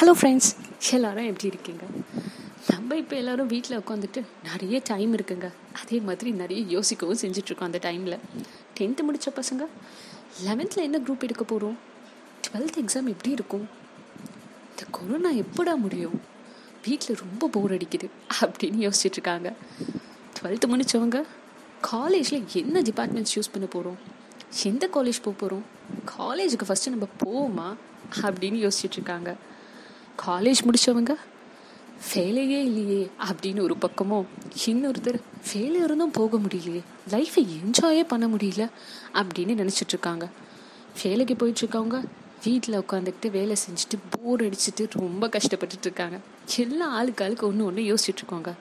Hello friends எல்லாரும் எப்படி இருக்கீங்க? நம்ம இப்போ எல்லோரும் வீட்டில் உட்காந்துட்டு நிறைய டைம் இருக்குங்க. அதே மாதிரி நிறைய யோசிக்கவும் செஞ்சிட்ருக்கோம் அந்த டைமில் டென்த்து முடித்த பசங்க லெவன்த்தில் என்ன குரூப் எடுக்க போகிறோம் டுவெல்த் எக்ஸாம் எப்படி இருக்கும்? இந்த கொரோனா எப்படா முடியும்? வீட்டில் ரொம்ப போர் அடிக்குது அப்படின்னு யோசிச்சுட்ருக்காங்க. டுவெல்த்து முடித்தவங்க காலேஜில் என்ன டிபார்ட்மெண்ட்ஸ் யூஸ் பண்ண போகிறோம் எந்த காலேஜ் போக போகிறோம் காலேஜுக்கு ஃபஸ்ட்டு நம்ம போவோமா? அப்படின்னு யோசிச்சுட்ருக்காங்க. காலேஜ் முடித்தவங்க ஃபேலையே இல்லையே அப்படின்னு ஒரு பக்கமும் இன்னொருத்தர் வேலை இருந்தும் போக முடியலையே லைஃப்பை என்ஜாயே பண்ண முடியல அப்படின்னு நினச்சிட்ருக்காங்க வேலைக்கு போயிட்டுருக்கவங்க வீட்டில் உட்காந்துக்கிட்டு வேலை செஞ்சுட்டு போர் அடிச்சுட்டு ரொம்ப கஷ்டப்பட்டுட்ருக்காங்க எல்லா ஆளுக்கு ஆளுக்கு ஒன்று ஒன்று யோசிச்சுட்ருக்கோங்க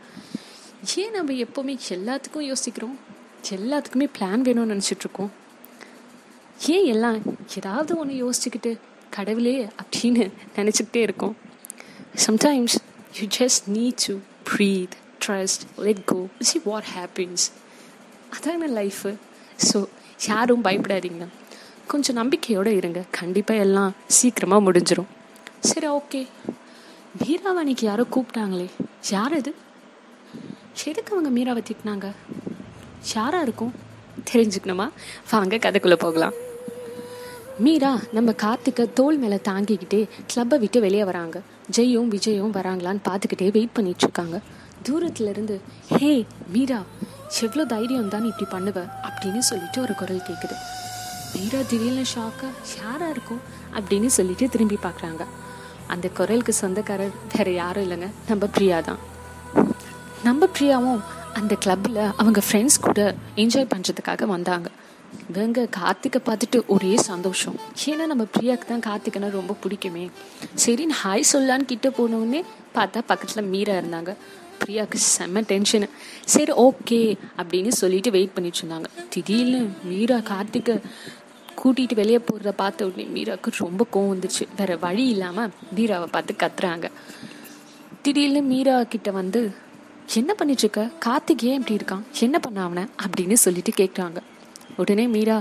ஏன் நம்ம எப்போவுமே எல்லாத்துக்கும் யோசிக்கிறோம்? எல்லாத்துக்குமே பிளான் வேணும்னு நினச்சிட்ருக்கோம் ஏன் எல்லாம் ஏதாவது ஒன்று யோசிச்சுக்கிட்டு கடவுளே அப்படின்னு நினச்சிக்கிட்டே இருக்கோம். Sometimes you just need to breathe trust let go see what happens. அதான லைஃபு ஸோ யாரும் பயப்படாதீங்க. கொஞ்சம் நம்பிக்கையோடு இருங்க. கண்டிப்பாக எல்லாம் சீக்கிரமாக முடிஞ்சிடும் சரி ஓகே மீராவாணிக்கு யாரோ கூப்பிட்டாங்களே. யார் அது? எதுக்கு அவங்க மீராவை திட்டினாங்க? யாராக இருக்கும்? தெரிஞ்சுக்கணுமா? வாங்க கதைக்குள்ளே போகலாம். மீரா நம்ம கார்த்திகை தோல் மேலே தாங்கிக்கிட்டே கிளப்பை விட்டு வெளியே வராங்க. ஜெயும் விஜயும் வராங்களான்னு பார்த்துக்கிட்டே வெயிட் பண்ணிட்டு இருக்காங்க தூரத்துல இருந்து ஹே மீரா எவ்வளோ தைரியம் தான் இப்படி பண்ணுவ? அப்படின்னு சொல்லிட்டு ஒரு குரல் கேட்குது மீரா திடீர்னு ஷாக்கா யாரா இருக்கும்? அப்படின்னு சொல்லிட்டு திரும்பி பார்க்குறாங்க. அந்த குரலுக்கு சொந்தக்காரர் வேற யாரும் இல்லைங்க. நம்ம பிரியா தான். நம்ம பிரியாவும் அந்த கிளப்பில் அவங்க ஃப்ரெண்ட்ஸ் கூட என்ஜாய் பண்ணுறதுக்காக வந்தாங்க. வேங்க கார்த்திகை பார்த்துட்டு ஒரே சந்தோஷம். ஏன்னா நம்ம பிரியாவுக்கு தான் கார்த்திகனை ரொம்ப பிடிக்குமே. சரின்னு ஹாய் சொல்லான்னு கிட்ட போனோடனே பார்த்தா பக்கத்தில் மீரா இருந்தாங்க. பிரியாவுக்கு செம்ம டென்ஷனு சரி ஓகே அப்படின்னு சொல்லிட்டு வெயிட் பண்ணிட்டு இருந்தாங்க. திடீர்னு மீரா கார்த்திகை கூட்டிகிட்டு வெளியே போகிறத பார்த்த உடனே மீராவுக்கு ரொம்ப கோவம் வந்துச்சு வேற வழி இல்லாமல் மீராவை பார்த்து கத்துறாங்க. திடீர்னு மீரா கிட்ட வந்து என்ன பண்ணிட்டுருக்க கார்த்திக் ஏன் இப்படி இருக்கான்? என்ன பண்ண அவனை? அப்படின்னு சொல்லிட்டு கேட்குறாங்க உடனே மீரா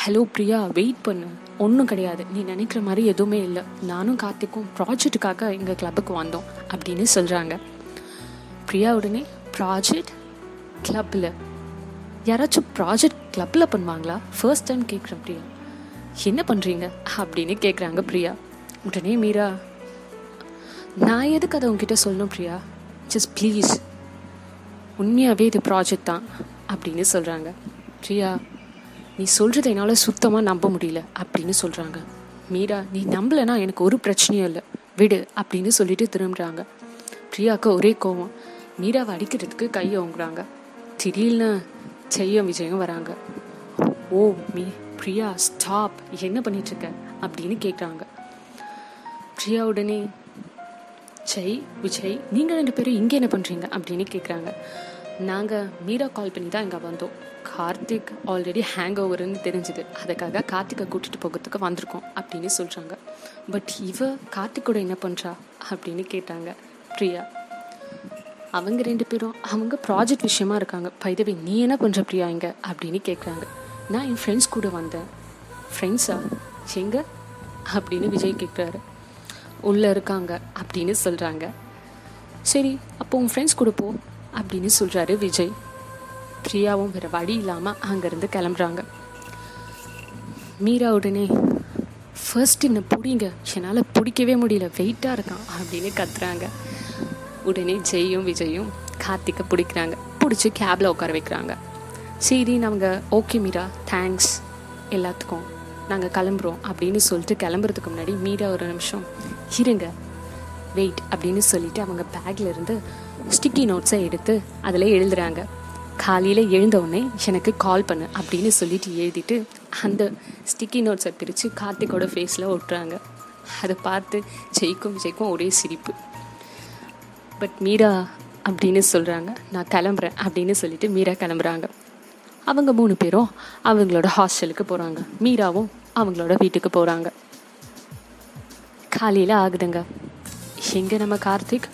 ஹலோ பிரியா வெயிட் பண்ணு. ஒன்றும் கிடையாது. நீ நினைக்கிற மாதிரி எதுவுமே இல்லை. நானும் கார்த்திக்கும் ப்ராஜெக்ட்டுக்காக எங்கள் கிளப்புக்கு வந்தோம் அப்படின்னு சொல்கிறாங்க பிரியா உடனே ப்ராஜெக்ட் கிளப்பில் யாராச்சும் ப்ராஜெக்ட் கிளப்பில் பண்ணுவாங்களா? ஃபர்ஸ்ட் டைம் கேட்குறேன் பிரியா. என்ன பண்ணுறீங்க அப்படின்னு கேட்குறாங்க பிரியா. உடனே மீரா நான் எதுக்கு அதை உங்ககிட்ட சொல்லணும் பிரியா? ஜஸ்ட் ப்ளீஸ் உண்மையாகவே இது ப்ராஜெக்ட் தான் அப்படின்னு சொல்கிறாங்க பிரியா நீ சொல்கிறத என்னால் சுத்தமாக நம்ப முடியல அப்படின்னு சொல்கிறாங்க மீரா நீ நம்பலைன்னா எனக்கு ஒரு பிரச்சனையும் இல்லை. விடு அப்படின்னு சொல்லிட்டு திரும்புகிறாங்க பிரியாவுக்கு ஒரே கோவம். மீராவை அடிக்கிறதுக்கு கையை ஓங்குறாங்க. திடீர்னு செய்யும் விஜயம் வராங்க. ஓ மீ பிரியா ஸ்டாப் என்ன பண்ணிட்டு இருக்க? அப்படின்னு கேட்குறாங்க பிரியா உடனே ஜெய் விஜய் நீங்கள் ரெண்டு பேரும் இங்கே என்ன பண்ணுறீங்க அப்படின்னு கேட்குறாங்க நாங்கள் மீரா கால் பண்ணி தான் இங்கே வந்தோம். கார்த்திக் ஆல்ரெடி ஹேங் ஓவர்னு தெரிஞ்சுது. அதுக்காக கார்த்திகை கூட்டிகிட்டு போகிறதுக்கு வந்திருக்கோம் அப்படின்னு சொல்கிறாங்க பட் இவ கார்த்திகோட என்ன பண்ணுறா அப்படின்னு கேட்டாங்க. பிரியா அவங்க ரெண்டு பேரும் அவங்க ப்ராஜெக்ட் விஷயமா இருக்காங்க. பைதவி நீ என்ன பண்ணுற பிரியா இங்கே அப்படின்னு கேட்குறாங்க நான் என் ஃப்ரெண்ட்ஸ் கூட வந்தேன். ஃப்ரெண்ட்ஸா எங்க? அப்படின்னு விஜய் கேட்குறாரு உள்ளே இருக்காங்க அப்படின்னு சொல்கிறாங்க சரி அப்போ உன் ஃப்ரெண்ட்ஸ் கூட போ. அப்படின்னு சொல்கிறாரு விஜய். பிரியாவும் வேறு வழி இல்லாமல் அங்கேருந்து கிளம்புறாங்க. மீரா உடனே ஃபர்ஸ்ட் என்னை பிடிங்க? என்னால் பிடிக்கவே முடியல. வெயிட்டாக இருக்கான் அப்படின்னு கத்துறாங்க. உடனே ஜெயும் விஜயும் கார்த்திக்கை பிடிக்கிறாங்க. பிடிச்சி கேபில் உட்கார வைக்கிறாங்க. சரி நாங்கள் ஓகே மீரா. தேங்க்ஸ் எல்லாத்துக்கும். நாங்கள் கிளம்புறோம் அப்படின்னு சொல்லிட்டு கிளம்புறதுக்கு முன்னாடி மீரா ஒரு நிமிஷம் இருங்க. வெயிட் அப்படின்னு சொல்லிட்டு அவங்க பேக்ல இருந்து ஸ்டிக்கி நோட்ஸை எடுத்து அதில் எழுதுறாங்க. காலையில் எழுந்தவுடனே எனக்கு கால் பண்ணு அப்படின்னு சொல்லிட்டு எழுதிட்டு அந்த ஸ்டிக்கி நோட்ஸை பிரித்து கார்த்திகோட ஃபேஸில் ஒட்டுறாங்க. அதை பார்த்து ஜெயிக்கும் ஜெயிக்கும் ஒரே சிரிப்பு. பட் மீரா அப்படின்னு சொல்கிறாங்க நான் கிளம்புறேன் அப்படின்னு சொல்லிட்டு மீரா கிளம்புறாங்க. அவங்க மூணு பேரும் அவங்களோட ஹாஸ்டலுக்கு போகிறாங்க மீராவும் அவங்களோட வீட்டுக்கு போகிறாங்க காலையில் ஆகுதுங்க. எங்கே நம்ம கார்த்திக்?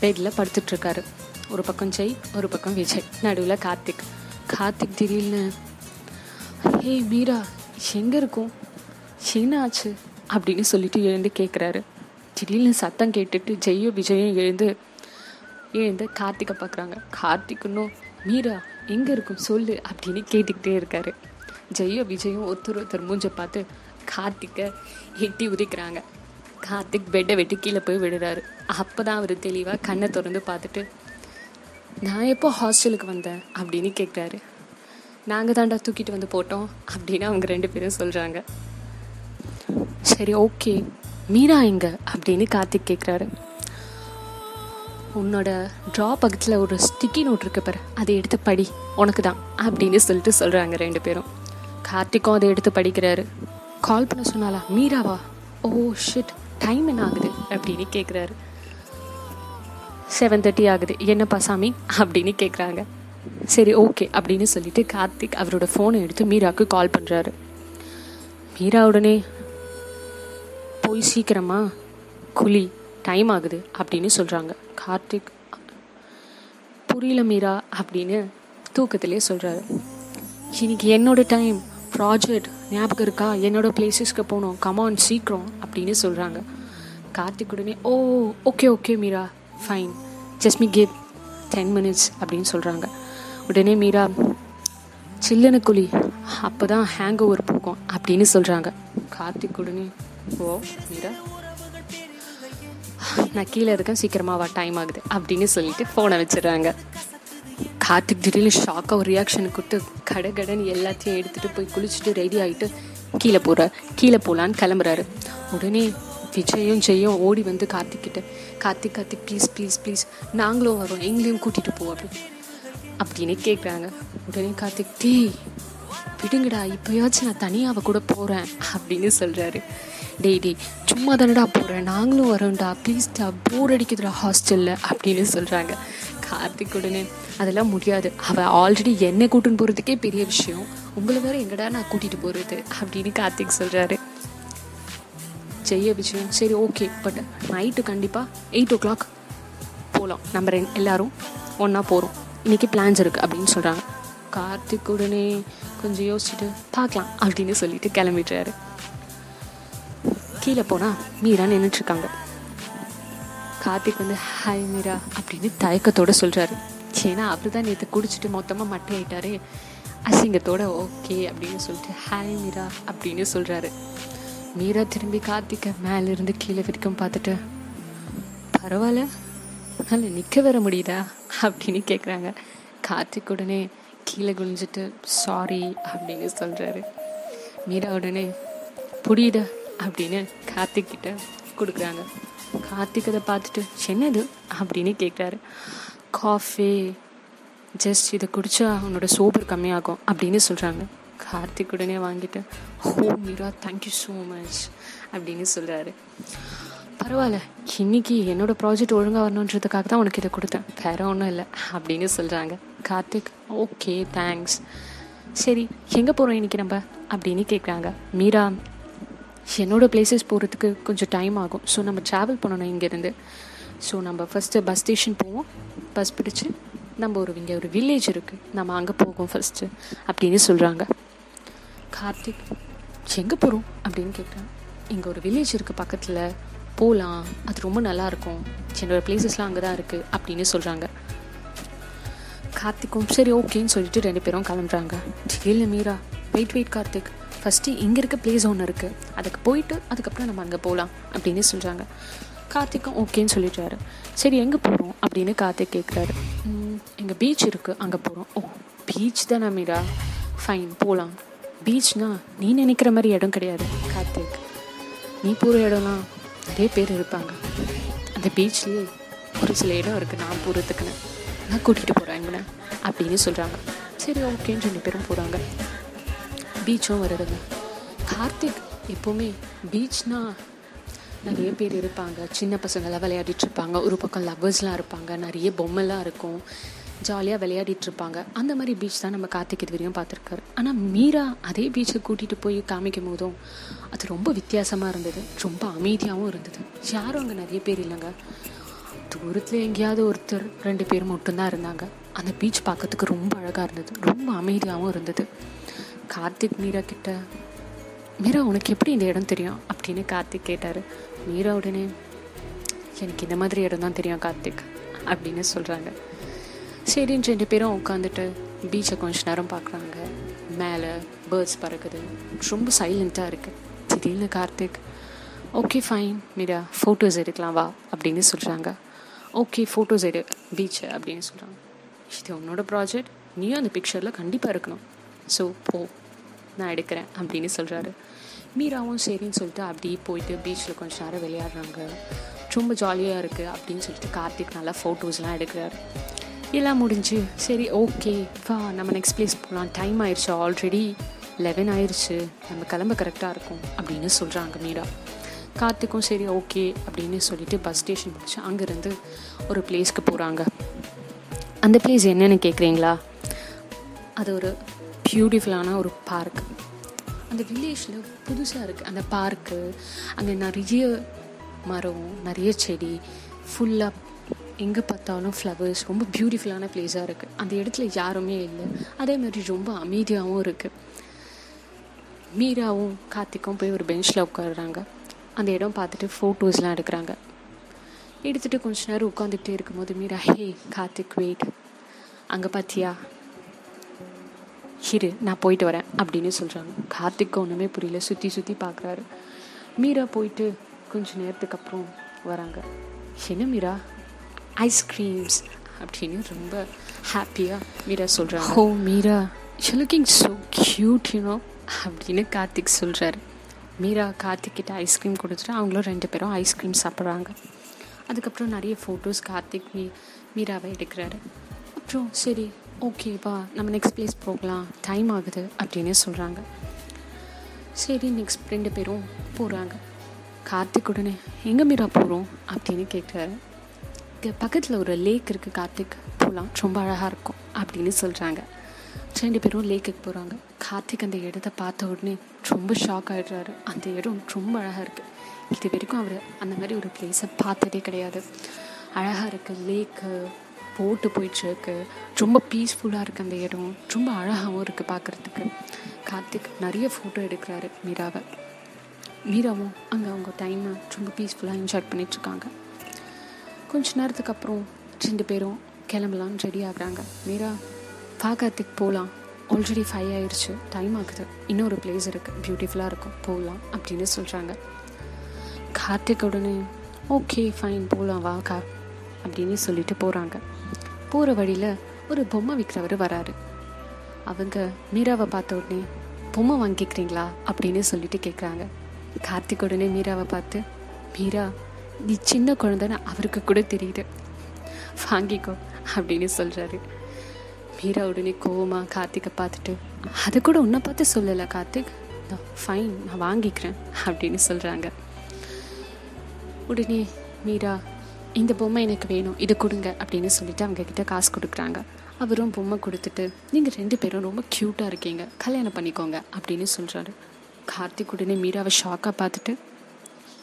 பெட்டில் படுத்துட்ருக்காரு. ஒரு பக்கம் ஜெய் ஒரு பக்கம் விஜய். நடுவில் கார்த்திக். கார்த்திக் திடீர்னு ஹே மீரா எங்கே இருக்கும்? என்ன ஆச்சு? அப்படின்னு சொல்லிட்டு எழுந்து கேட்குறாரு திடீர்னு சத்தம் கேட்டுட்டு ஜெயும் விஜயும் எழுந்து எழுந்து கார்த்திகை பார்க்குறாங்க கார்த்திக் இன்னும் மீரா எங்கே இருக்கும்? சொல்லு அப்படின்னு கேட்டுக்கிட்டே இருக்காரு. ஜெயும் விஜயும் ஒருத்தர் ஒருத்தர் மூஞ்ச பார்த்து கார்த்திக்கை எட்டி உதிக்கிறாங்க. கார்த்திக் பெட்டை வெட்டி கீழே போய் விடுறாரு. அப்போ தான் அவர் தெளிவாக கண்ணை திறந்து பார்த்துட்டு நான் எப்போ ஹாஸ்டலுக்கு வந்தேன்? அப்படின்னு கேட்குறாரு நாங்கள் தாண்டா தூக்கிட்டு வந்து போட்டோம் அப்படின்னு அவங்க ரெண்டு பேரும் சொல்கிறாங்க சரி ஓகே. மீரா எங்க? அப்படின்னு கார்த்திக் கேட்குறாரு உன்னோட ட்ரா பக்கத்தில் ஒரு ஸ்டிக்கி நோட் இருக்கு பாரு. அதை எடுத்து படி. உனக்கு தான் அப்படின்னு சொல்லிட்டு சொல்கிறாங்க ரெண்டு பேரும். கார்த்திக்கும் அதை எடுத்து படிக்கிறாரு. கால் பண்ண சொன்னாலா மீராவா? ஓ ஷிட் டைம் என்ன ஆகுது அப்படின்னு கேட்குறாரு செவன் தேர்ட்டி ஆகுது. என்னப்பா சாமி? அப்படின்னு கேட்குறாங்க சரி ஓகே அப்படின்னு சொல்லிட்டு கார்த்திக் அவரோட ஃபோனை எடுத்து மீராவுக்கு கால் பண்ணுறாரு மீரா உடனே போய் சீக்கிரமா குழி டைம் ஆகுது அப்படின்னு சொல்கிறாங்க கார்த்திக் புரியல மீரா அப்படின்னு தூக்கத்திலே சொல்கிறாரு இன்னைக்கு என்னோட டைம் ப்ராஜெக்ட் ஞாபகம் இருக்கா? என்னோடய பிளேசஸ்க்கு போகணும். கமான் சீக்கிரம் அப்படின்னு சொல்கிறாங்க கார்த்திக் உடனே ஓ okay okay Meera. Fine just me give ten minutes அப்படின்னு சொல்கிறாங்க உடனே மீரா சில்லுன்னு குழி. அப்போ தான் ஹேங் ஓவர் போகும் அப்படின்னு சொல்கிறாங்க கார்த்திக் உடனே ஓ மீரா. நான் கீழே இருக்கேன். சீக்கிரமாக வா டைம் ஆகுது அப்படின்னு சொல்லிட்டு ஃபோனை வச்சிடுறாங்க. கார்த்திக் திடீர்னு ஷாக்காக ஒரு ரியாக்ஷன் கொடுத்து கடகடன் எல்லாத்தையும் எடுத்துகிட்டு போய் குளிச்சுட்டு ரெடி ஆகிட்டு கீழே போகிறார் கீழே போகலான்னு கிளம்புறாரு. உடனே விஜயும் ஜெயும் ஓடி வந்து கார்த்திக்கிட்ட Karthik Karthik please please please நாங்களும் வரோம் எங்களையும் கூட்டிகிட்டு போ அப்படின்னு அப்படின்னு கேட்குறாங்க உடனே கார்த்திக் டீ விடுங்கடா இப்போயாச்சும் நான் தனியாக கூட போகிறேன் அப்படின்னு சொல்கிறாரு டேய் டேய் சும்மா தானடா போகிறேன் நாங்களும் வரோம்டா ப்ளீஸ்டா போர் அடிக்குதுடா ஹாஸ்டலில் அப்படின்னு சொல்கிறாங்க கார்த்திக் உடனே அதெல்லாம் முடியாது. அவள் ஆல்ரெடி என்னை கூட்டின்னு போகிறதுக்கே பெரிய விஷயம். உங்களை வேறு எங்கடா நான் கூட்டிகிட்டு போகிறது அப்படின்னு கார்த்திக் சொல்கிறாரு ஜெய விஜயம் சரி ஓகே பட் நைட்டு கண்டிப்பாக எயிட் ஓ கிளாக் போகலாம் நம்ம ரெண்டு எல்லோரும் ஒன்றா போகிறோம் இன்றைக்கி பிளான்ஸ் இருக்குது அப்படின்னு சொல்கிறாங்க கார்த்திக் உடனே கொஞ்சம் யோசிச்சுட்டு பார்க்கலாம் அப்படின்னு சொல்லிட்டு கிளம்பிடுறாரு. கீழே போனால் மீரா நின்றுட்டுருக்காங்க கார்த்திக் வந்து ஹாய் மீரா அப்படின்னு தயக்கத்தோட சொல்கிறாரு ஏன்னா அவர் தான் நேற்று குடிச்சிட்டு மொத்தமாக மட்டையிட்டாரு அசிங்கத்தோட ஓகே அப்படின்னு சொல்லிட்டு ஹாய் மீரா அப்படின்னு சொல்கிறாரு மீரா திரும்பி கார்த்திக்க மேலேருந்து கீழே வரைக்கும் பார்த்துட்டு பரவாயில்ல நல்ல நிற்க வர முடியுதா? அப்படின்னு கேட்குறாங்க கார்த்திக் உடனே கீழே குளிஞ்சிட்டு சாரி அப்படின்னு சொல்கிறாரு மீரா உடனே புரியுதா அப்படின்னு கார்த்திக் கிட்ட கொடுக்குறாங்க. கார்த்திக் அதை பார்த்துட்டு என்னது? அப்படின்னு கேட்குறாரு காஃபி ஜஸ்ட் இதை குடித்தா உன்னோட சோபர் கம்மியாகும் அப்படின்னு சொல்கிறாங்க கார்த்திக் உடனே வாங்கிட்டு ஹோ மீரா தேங்க்யூ ஸோ மச் அப்படின்னு சொல்கிறாரு பரவாயில்ல இன்னைக்கு என்னோட ப்ராஜெக்ட் ஒழுங்காக வரணுன்றதுக்காக தான் உனக்கு இதை கொடுத்தேன். வேற ஒன்றும் இல்லை அப்படின்னு சொல்கிறாங்க கார்த்திக் ஓகே தேங்க்ஸ் சரி எங்கே போகிறோம் இன்னைக்கு நம்ம? அப்படின்னு கேட்குறாங்க மீரா என்னோட பிளேசஸ் போகிறதுக்கு கொஞ்சம் டைம் ஆகும். ஸோ நம்ம ட்ராவல் பண்ணணும் இங்கேருந்து. ஸோ நம்ம ஃபஸ்ட்டு பஸ் ஸ்டேஷன் போவோம். பஸ் பிடிச்சி நம்ம ஒரு இங்கே ஒரு வில்லேஜ் இருக்குது நம்ம அங்கே போவோம் ஃபஸ்ட்டு அப்படின்னு சொல்கிறாங்க கார்த்திக் எங்கே போகிறோம் அப்படின்னு கேட்டேன் இங்கே ஒரு வில்லேஜ் இருக்குது பக்கத்தில். போகலாம் அது ரொம்ப நல்லாயிருக்கும் என்னோடய பிளேசஸ்லாம் அங்கே தான் இருக்குது அப்படின்னு சொல்கிறாங்க கார்த்திக்கும் சரி ஓகேன்னு சொல்லிட்டு ரெண்டு பேரும் கிளம்புறாங்க. இல்லை Meera. Wait wait Karthik. First இங்கே இருக்க பிளேஸ் ஒன்று இருக்குது அதுக்கு போயிட்டு அதுக்கப்புறம் நம்ம அங்கே போகலாம் அப்படின்னு சொல்கிறாங்க கார்த்திக்கும் ஓகேன்னு சொல்லிட்டாரு. சரி எங்கே போகிறோம் அப்படின்னு கார்த்திக் கேட்குறாரு எங்கள் பீச் இருக்குது அங்கே போகிறோம் ஓ பீச் தானே மீரா? ஃபைன் போகலாம் பீச்னா நீ நினைக்கிற மாதிரி இடம் கிடையாது கார்த்திக். நீ போகிற இடம்லாம் நிறைய பேர் இருப்பாங்க. அந்த பீச்லேயே ஒரு சில இடம் இருக்குது நான் போகிறதுக்குன்னு நான் கூட்டிகிட்டு போகிறேன் எங்கன்னு அப்படின்னு சொல்கிறாங்க சரி ஓகேன்னு ரெண்டு பேரும் போகிறாங்க பீச்சும் வருதுங்க. கார்த்திக் எப்போவுமே பீச்னா நிறைய பேர் இருப்பாங்க. சின்ன பசங்களாம் விளையாடிட்டு இருப்பாங்க. ஒரு பக்கம் லவ்வர்ஸ்லாம் இருப்பாங்க. நிறைய பொம்மைலாம் இருக்கும். ஜாலியாக விளையாடிட்டு இருப்பாங்க. அந்த மாதிரி பீச் தான் நம்ம கார்த்திக் இது வரையும் பார்த்துருக்காரு. ஆனால் மீரா அதே பீச்சை கூட்டிகிட்டு போய் காமிக்கும் போதும் அது ரொம்ப வித்தியாசமாக இருந்தது. ரொம்ப அமைதியாகவும் இருந்தது. யாரும் அங்கே நிறைய பேர் இல்லைங்க. தூரத்தில் எங்கேயாவது ஒருத்தர் ரெண்டு பேர் மட்டும்தான் இருந்தாங்க. அந்த பீச் பார்க்கறதுக்கு ரொம்ப அழகாக இருந்தது. ரொம்ப அமைதியாகவும் இருந்தது. கார்த்திக் மீரா கிட்ட மீரா உனக்கு எப்படி இந்த இடம் தெரியும்? அப்படின்னு கார்த்திக் கேட்டார். மீரா உடனே எனக்கு இந்த மாதிரி இடம் தான் தெரியும் கார்த்திக் அப்படின்னு சொல்கிறாங்க சரின்னு ரெண்டு பேரும் உட்காந்துட்டு பீச்சை கொஞ்ச நேரம் பார்க்குறாங்க மேலே பேர்ட்ஸ் பறக்குது. ரொம்ப சைலண்ட்டாக இருக்குது திடீர்னு Karthik okay fine Meera photos எடுக்கலாம் வா அப்படின்னு சொல்கிறாங்க ஓகே ஃபோட்டோஸ் எடு பீச் அப்படின்னு சொல்கிறாங்க இது உன்னோட ப்ராஜெக்ட் நீயும் அந்த பிக்சரில் கண்டிப்பாக இருக்கணும். ஸோ போ நான் எடுக்கிறேன் அப்படின்னு சொல்கிறாரு மீராவும் சரின்னு சொல்லிட்டு அப்படியே போயிட்டு பீச்சில் கொஞ்சம் நேரம் விளையாடுறாங்க. ரொம்ப ஜாலியாக இருக்குது அப்படின்னு சொல்லிட்டு கார்த்திக் நல்லா ஃபோட்டோஸ்லாம் எடுக்கிறாரு. எல்லாம் முடிஞ்சு சரி ஓகே வா நம்ம நெக்ஸ்ட் பிளேஸ் போகலாம் டைம் ஆயிடுச்சு ஆல்ரெடி லெவன் ஆயிடுச்சு நம்ம கிளம்ப கரெக்டாக இருக்கும் அப்படின்னு சொல்கிறாங்க மீரா. கார்த்திக்கும் சரி ஓகே அப்படின்னு சொல்லிட்டு பஸ் ஸ்டேஷன் முடிச்சு அங்கேருந்து ஒரு பிளேஸ்க்கு போகிறாங்க அந்த பிளேஸ் என்னென்னு கேட்குறீங்களா அது ஒரு பியூட்டிஃபுல்லான ஒரு பார்க் அந்த வில்லேஜில் புதுசாக இருக்குது அந்த பார்க்கு அங்கே நிறைய மரம் நிறைய செடி ஃபுல்லாக எங்கே பார்த்தாலும் ஃப்ளவர்ஸ் ரொம்ப பியூட்டிஃபுல்லான பிளேஸாக இருக்குது அந்த இடத்துல யாருமே இல்லை. அதே மாதிரி ரொம்ப அமைதியாகவும் இருக்குது மீராவும் கார்த்திக்கும் போய் ஒரு பெஞ்சில் உட்காடுறாங்க அந்த இடம் பார்த்துட்டு ஃபோட்டோஸ்லாம் எடுக்கிறாங்க. எடுத்துகிட்டு கொஞ்ச நேரம் உட்காந்துக்கிட்டே இருக்கும்போது மீரா ஹே கார்த்திக் வெயிட் அங்கே பார்த்தியா இரு நான் போயிட்டு வரேன் அப்படின்னு சொல்கிறாங்க கார்த்திக் ஒன்றுமே புரியல. சுற்றி சுற்றி பார்க்குறாரு மீரா போயிட்டு கொஞ்ச நேரத்துக்கு அப்புறம் வராங்க. என்ன மீரா? ஐஸ்கிரீம்ஸ் அப்படின்னு ரொம்ப ஹாப்பியாக மீரா சொல்கிறாங்க ஓ Meera you looking so cute you know அப்படின்னு கார்த்திக் சொல்கிறாரு மீரா கார்த்திக் கிட்ட ஐஸ்கிரீம் கொடுத்துட்டு அவங்களும் ரெண்டு பேரும் ஐஸ்கிரீம் சாப்பிட்றாங்க. அதுக்கப்புறம் நிறைய ஃபோட்டோஸ் கார்த்திக் மீ மீராவை எடுக்கிறாரு. அப்புறம் சரி ஓகேவா நம்ம நெக்ஸ்ட் பிளேஸ் போகலாம். டைம் ஆகுது அப்படின்னு சொல்கிறாங்க சரி நெக்ஸ்ட் ரெண்டு பேரும் போகிறாங்க கார்த்திக் உடனே எங்கே மீரா போகிறோம் அப்படின்னு கேட்குறாரு இங்கே பக்கத்தில் ஒரு லேக் இருக்குது கார்த்திக். போகலாம் ரொம்ப அழகாக இருக்கும் அப்படின்னு சொல்கிறாங்க ரெண்டு பேரும் லேக்குக்கு போகிறாங்க கார்த்திக் அந்த இடத்த பார்த்த உடனே ரொம்ப ஷாக் ஆகிடுறாரு அந்த இடம் ரொம்ப அழகாக இருக்குது இது வரைக்கும் அவர் அந்த மாதிரி ஒரு பிளேஸை பார்த்ததே கிடையாது. அழகாக இருக்குது லேக்கு போட்டு போயிட்டுருக்கு. ரொம்ப பீஸ்ஃபுல்லாக இருக்குது அந்த இடம். ரொம்ப அழகாகவும் இருக்குது பார்க்குறதுக்கு கார்த்திக் நிறைய ஃபோட்டோ எடுக்கிறாரு மீராவை. மீராவும் அங்கே அவங்க டைமை ரொம்ப பீஸ்ஃபுல்லாக என்ஜாய் பண்ணிகிட்ருக்காங்க கொஞ்ச நேரத்துக்கு அப்புறம் ரெண்டு பேரும் கிளம்பலான்னு ரெடி ஆகுறாங்க. மீரா வா கார்த்திக் போகலாம் ஆல்ரெடி ஃபைவ் ஆயிடுச்சு டைம் ஆகுது. இன்னொரு பிளேஸ் இருக்குது பியூட்டிஃபுல்லாக இருக்கும். போகலாம் அப்படின்னு சொல்கிறாங்க கார்த்திக் உடனே ஓகே ஃபைன் போகலாம் வா அப்படின்னு சொல்லிட்டு போகிறாங்க போகிற வழியில் ஒரு பொம்மை விற்கிறவர் வராரு. அவங்க மீராவை பார்த்த உடனே பொம்மை வாங்கிக்கிறீங்களா? அப்படின்னு சொல்லிட்டு கேட்குறாங்க கார்த்திக் உடனே மீராவை பார்த்து மீரா நீ சின்ன குழந்தைன்னு அவருக்கு கூட தெரியுது. வாங்கிக்கோ அப்படின்னு சொல்கிறாரு மீரா உடனே கோவமாக கார்த்திகை பார்த்துட்டு அது கூட உன்னை பார்த்து சொல்லலை கார்த்திக். ஃபைன் நான் வாங்கிக்கிறேன் அப்படின்னு சொல்கிறாங்க உடனே மீரா இந்த பொம்மை எனக்கு வேணும் இதை கொடுங்க அப்படின்னு சொல்லிட்டு அவங்க கிட்ட காசு கொடுக்குறாங்க. அவரும் பொம்மை கொடுத்துட்டு நீங்கள் ரெண்டு பேரும் ரொம்ப க்யூட்டாக இருக்கீங்க கல்யாணம் பண்ணிக்கோங்க அப்படின்னு சொல்கிறாரு கார்த்திக் உடனே மீராவை ஷாக்காக பார்த்துட்டு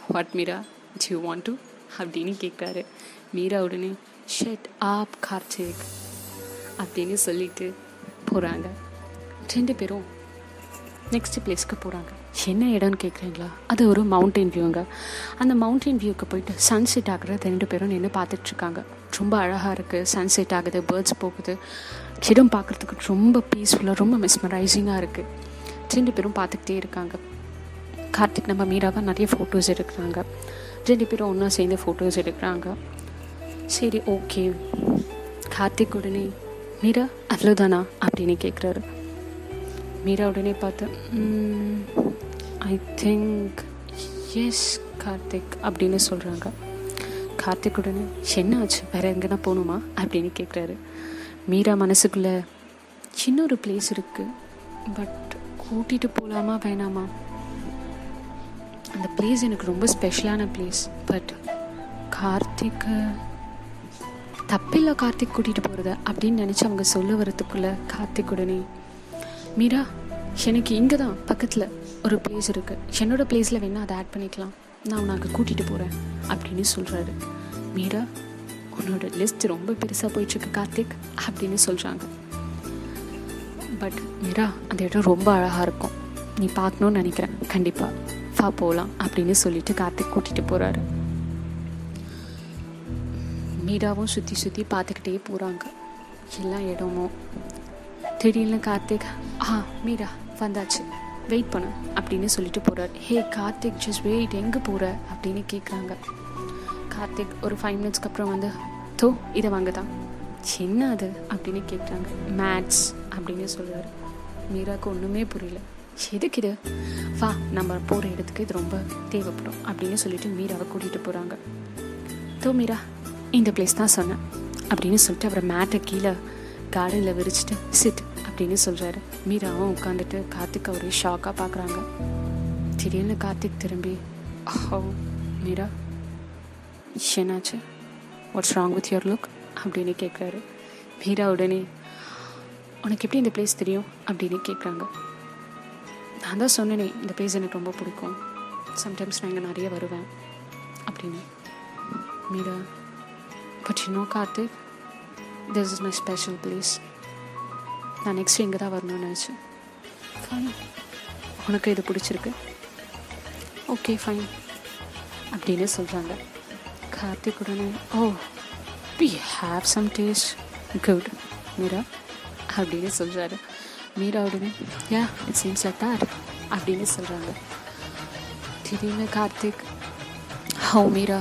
what Meera? You want to அப்படின்னு கேட்குறாரு மீரா உடனே ஷெட் ஆப் கார்த்திக் அப்படின்னு சொல்லிட்டு போகிறாங்க ரெண்டு பேரும் நெக்ஸ்ட் பிளேஸ்க்கு போகிறாங்க என்ன இடம்னு கேட்குறீங்களா அது ஒரு மவுண்டெயின் வியூங்க அந்த மவுண்டெயின் வியூக்கு போயிட்டு சன்செட் ஆகுறது ரெண்டு பேரும் நின்று பார்த்துட்ருக்காங்க ரொம்ப அழகாக இருக்குது சன்செட் ஆகுது பேர்ட்ஸ் போகுது. இடம் பார்க்குறதுக்கு ரொம்ப பீஸ்ஃபுல்லாக ரொம்ப மிஸ்மரைசிங்காக இருக்குது ரெண்டு பேரும் பார்த்துக்கிட்டே இருக்காங்க. கார்த்திக் நம்ம மீராவாக நிறைய ஃபோட்டோஸ் எடுக்கிறாங்க. ரெண்டு பேரும் ஒன்றா சேர்ந்து ஃபோட்டோஸ் எடுக்கிறாங்க. சரி ஓகே கார்த்திக் உடனே மீரா அவ்வளோதானா அப்படின்னு கேட்குறாரு மீரா உடனே பார்த்து ஐ திங்க் எஸ் கார்த்திக் அப்படின்னு சொல்கிறாங்க கார்த்திக் உடனே என்ன ஆச்சு? வேறு எங்கன்னா போகணுமா? அப்படின்னு கேட்குறாரு மீரா மனசுக்குள்ளே சின்ன ஒரு பிளேஸ் இருக்குது பட் கூட்டிகிட்டு போகலாமா வேணாமா? அந்த பிளேஸ் எனக்கு ரொம்ப ஸ்பெஷலான பிளேஸ் பட் கார்த்திக்கு தப்பில்லை கார்த்திக் கூட்டிகிட்டு போகிறத அப்படின்னு நினச்சி அவங்க சொல்ல வரத்துக்குள்ளே கார்த்திக் உடனே மீரா எனக்கு இங்கே தான் பக்கத்தில். ஒரு பிளேஸ் இருக்குது என்னோட பிளேஸில் வேணால் அதை ஆட் பண்ணிக்கலாம். நான் உனக்கு கூட்டிகிட்டு போகிறேன் அப்படின்னு சொல்கிறாரு மீரா உன்னோட லிஸ்ட் ரொம்ப பெருசாக போயிட்டுருக்கு கார்த்திக் அப்படின்னு சொல்கிறாங்க பட் மீரா அந்த இடம் ரொம்ப அழகாக இருக்கும். நீ பார்க்கணுன்னு நினைக்கிறேன். கண்டிப்பாக ஃபா போகலாம் அப்படின்னு சொல்லிட்டு கார்த்திக் கூட்டிகிட்டு போகிறாரு மீராவும் சுற்றி சுற்றி பார்த்துக்கிட்டே போகிறாங்க எல்லா இடமும். திடீர்னு கார்த்திக் ஆ மீரா வந்தாச்சு. வெயிட் பண்ணு அப்படின்னு சொல்லிட்டு போகிறார் ஹே கார்த்திக் ஜஸ்ட் வெயிட் எங்கே போகிற அப்படின்னு கேட்குறாங்க கார்த்திக் ஒரு ஃபைவ் மினிட்ஸ்க்கு அப்புறம் வந்து தோ இதை வாங்க தான் என்ன அது? அப்படின்னு கேட்குறாங்க மேத்ஸ் அப்படின்னு சொல்கிறார் மீராவுக்கு ஒன்றுமே புரியல. எதுக்கு இது? வா நம்ம போகிற இடத்துக்கு இது ரொம்ப தேவைப்படும் அப்படின்னு சொல்லிட்டு மீராவை கூட்டிகிட்டு போகிறாங்க தோ மீரா இந்த பிளேஸ் தான் சொன்னேன் அப்படின்னு சொல்லிட்டு அவரை மேட்டை கீழே கார்டனில் விரிச்சிட்டு சிட் அப்படின்னு சொல்கிறாரு மீராவும் உட்காந்துட்டு கார்த்திக் ஒரே ஷாக்காக பார்க்குறாங்க. திடீர்னு கார்த்திக் திரும்பி ஓ மீரா என்னாச்சு? What's wrong with your look அப்படின்னு கேட்குறாரு மீரா உடனே உனக்கு எப்படி இந்த பிளேஸ் தெரியும்? அப்படின்னு கேட்குறாங்க நான் தான் சொன்னேனே இந்த பிளேஸ் எனக்கு ரொம்ப பிடிக்கும். சம்டைம்ஸ் நான் இங்கே நிறைய வருவேன். அப்படின்னு. Meera but you know Karthik this is my special place நான் நெக்ஸ்ட் இங்கே தான் வரணும்னு நினச்சேன். ஃபைன் உனக்கு இது பிடிச்சிருக்கு? ஓகே ஃபைன் அப்படின்னு சொல்கிறாங்க கார்த்திக் உடனே ஓ we have some taste good Meera அப்படின்னு சொல்கிறாரு மீரா உடனே yeah it seems like that அப்படின்னு சொல்கிறாங்க திடீர்னு கார்த்திக் ஹோ மீரா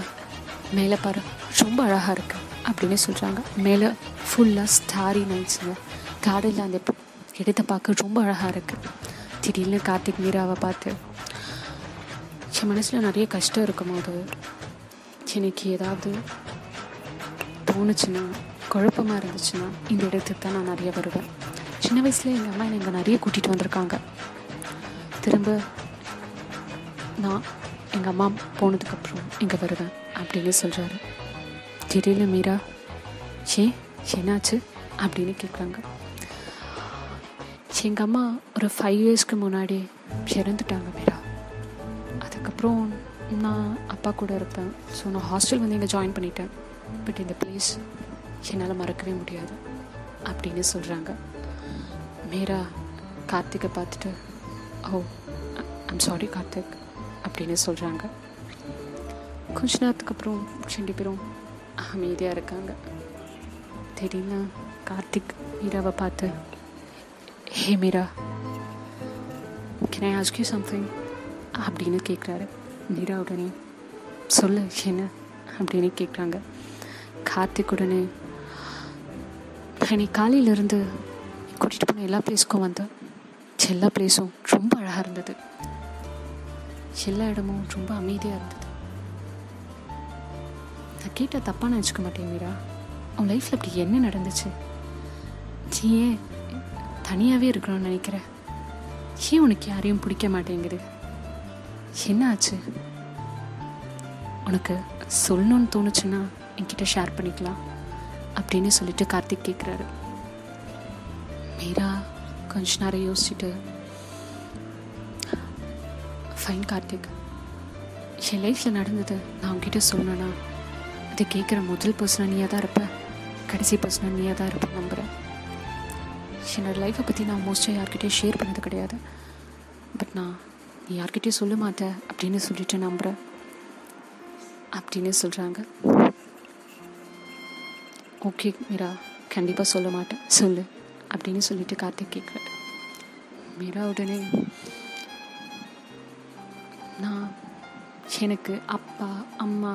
மேலே பாரு ரொம்ப அழகாக இருக்குது அப்படின்னு சொல்கிறாங்க மேலே ஃபுல்லாக ஸ்டாரி நைட்ஸுங்க கார்டனில் அந்த இடத்தை பார்க்க ரொம்ப அழகாக இருக்குது திடீர்னு கார்த்திக் மீராவை பார்த்து என் மனசில் நிறைய கஷ்டம் இருக்கும் போது எனக்கு ஏதாவது தோணுச்சுன்னா குழப்பமாக இருந்துச்சுன்னா இந்த இடத்துக்கு தான் நான் நிறைய வருவேன். சின்ன வயசில் எங்கள் அம்மா என்னை இங்கே நிறைய கூட்டிகிட்டு வந்திருக்காங்க. திரும்ப நான் எங்கள் அம்மா போனதுக்கப்புறம் இங்கே வருவேன் அப்படின்னு சொல்கிறாரு திடீர்னு மீரா ஏன் என்னாச்சு? அப்படின்னு கேட்குறாங்க எங்கள் அம்மா ஒரு ஃபைவ் இயர்ஸ்க்கு முன்னாடி இறந்துட்டாங்க மீரா. அதுக்கப்புறம் நான் அப்பா கூட இருப்பேன். ஸோ நான் ஹாஸ்டல் வந்து இங்கே ஜாயின் பண்ணிட்டேன். பட் இந்த பிளேஸ் என்னால் மறக்கவே முடியாது அப்படின்னு சொல்கிறாங்க மீரா கார்த்திகை பார்த்துட்டு ஓ ஐம் சாரி கார்த்திக் அப்படின்னு சொல்கிறாங்க கொஞ்ச நேரத்துக்கு அப்புறம் ரெண்டு பேரும் அமைதியாக இருக்காங்க. திடீர்னு கார்த்திக் மீராவை பார்த்து hey Meera can I ask you something அப்படின்னு கேட்குறாரு மீரா உடனே சொல்லு என்ன? அப்படின்னு கேட்குறாங்க கார்த்திக் உடனே இன்னைக்கு காலையிலேருந்து கூட்டிகிட்டு போன எல்லா பிளேஸ்க்கும் வந்தேன் எல்லா பிளேஸும் ரொம்ப அழகாக இருந்தது. எல்லா இடமும் ரொம்ப அமைதியாக இருந்தது. நான் கேட்டால் தப்பாக நினச்சிக்க மாட்டேன் மீரா. உன் லைஃப்பில் அப்படி என்ன நடந்துச்சு? நீ ஏன் தனியாகவே இருக்கணும்னு நினைக்கிறேன். ஏன் உனக்கு யாரையும் பிடிக்க மாட்டேங்குது? என்ன ஆச்சு? உனக்கு சொல்லணும்னு தோணுச்சுன்னா என்கிட்ட ஷேர் பண்ணிக்கலாம் அப்படின்னு சொல்லிட்டு கார்த்திக் கேட்குறாரு மீரா கொஞ்ச நேரம் யோசிச்சுட்டு ஃபைன் கார்த்திக். என் லைஃப்பில் நடந்தது நான் உங்ககிட்ட சொல்லணும்னா அதை கேட்குற முதல் பர்சனாக நீயாக தான் இருப்பேன் கடைசி பர்சனாக நீயாக தான் இருப்பேன் நம்ப என்னோடய லைஃப்பை பற்றி நான் மோஸ்ட்டாக யார்கிட்டையும் ஷேர் பண்ணது கிடையாது. பட் நான் நீ யார்கிட்டையும் சொல்ல மாட்டேன் அப்படின்னு சொல்லிட்டு நம்புகிறேன் அப்படின்னு சொல்கிறாங்க ஓகே மீரா கண்டிப்பாக சொல்ல மாட்டேன். சொல்லு அப்படின்னு சொல்லிட்டு கார்த்திக் கேட்குறாரு மீரா உடனே நான் எனக்கு அப்பா அம்மா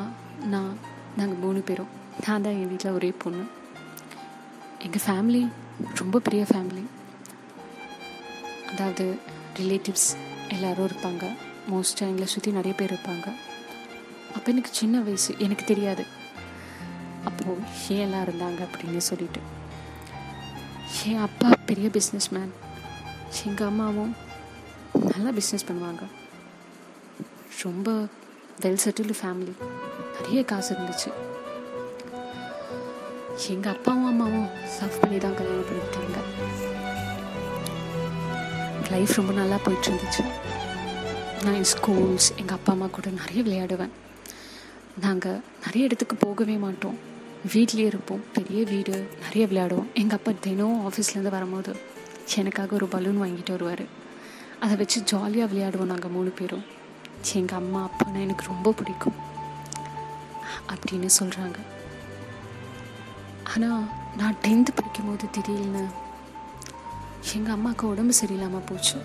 நான் நாங்கள் மூணு பேரும் நான் தான் என் வீட்டில் ஒரே பொண்ணு. எங்கள் ஃபேமிலி ரொம்ப பெரிய ஃபேமிலி அதாவது ரிலேட்டிவ்ஸ் எல்லோரும் இருப்பாங்க. மோஸ்ட்டாக எங்களை சுற்றி நிறைய பேர் இருப்பாங்க. அப்போ எனக்கு சின்ன வயசு எனக்கு தெரியாது. அப்போது ஏன் எல்லாம் இருந்தாங்க அப்படின்னு சொல்லிட்டு. என் அப்பா பெரிய பிஸ்னஸ் மேன் எங்கள் அம்மாவும் நல்லா பிஸ்னஸ் பண்ணுவாங்க. ரொம்ப வெல் செட்டில்டு ஃபேமிலி நிறைய காசு இருந்துச்சு. எங்கள் அப்பாவும் அம்மாவும் சஃப் பண்ணி தான் கல்யாணம் பண்ணிட்டாங்க லைஃப் ரொம்ப நல்லா போயிட்டு இருந்துச்சு நான் என் ஸ்கூல்ஸ் எங்கள் அப்பா அம்மா கூட நிறைய விளையாடுவேன். நாங்கள் நிறைய இடத்துக்கு போகவே மாட்டோம். வீட்லேயே இருப்போம். பெரிய வீடு நிறைய விளையாடுவோம். எங்கள் அப்பா தினம் ஆஃபீஸ்லேருந்து வரும்போது எனக்காக ஒரு பலூன் வாங்கிட்டு வருவார். அதை வச்சு ஜாலியாக விளையாடுவோம் நாங்கள் மூணு பேரும். எங்கள் அம்மா அப்பானா எனக்கு ரொம்ப பிடிக்கும். அப்படின்னு சொல்கிறாங்க ஆனால் நான் டென்த்து படிக்கும்போது திடீர்னு எங்கள் அம்மாவுக்கு உடம்பு சரியில்லாமல் போச்சு.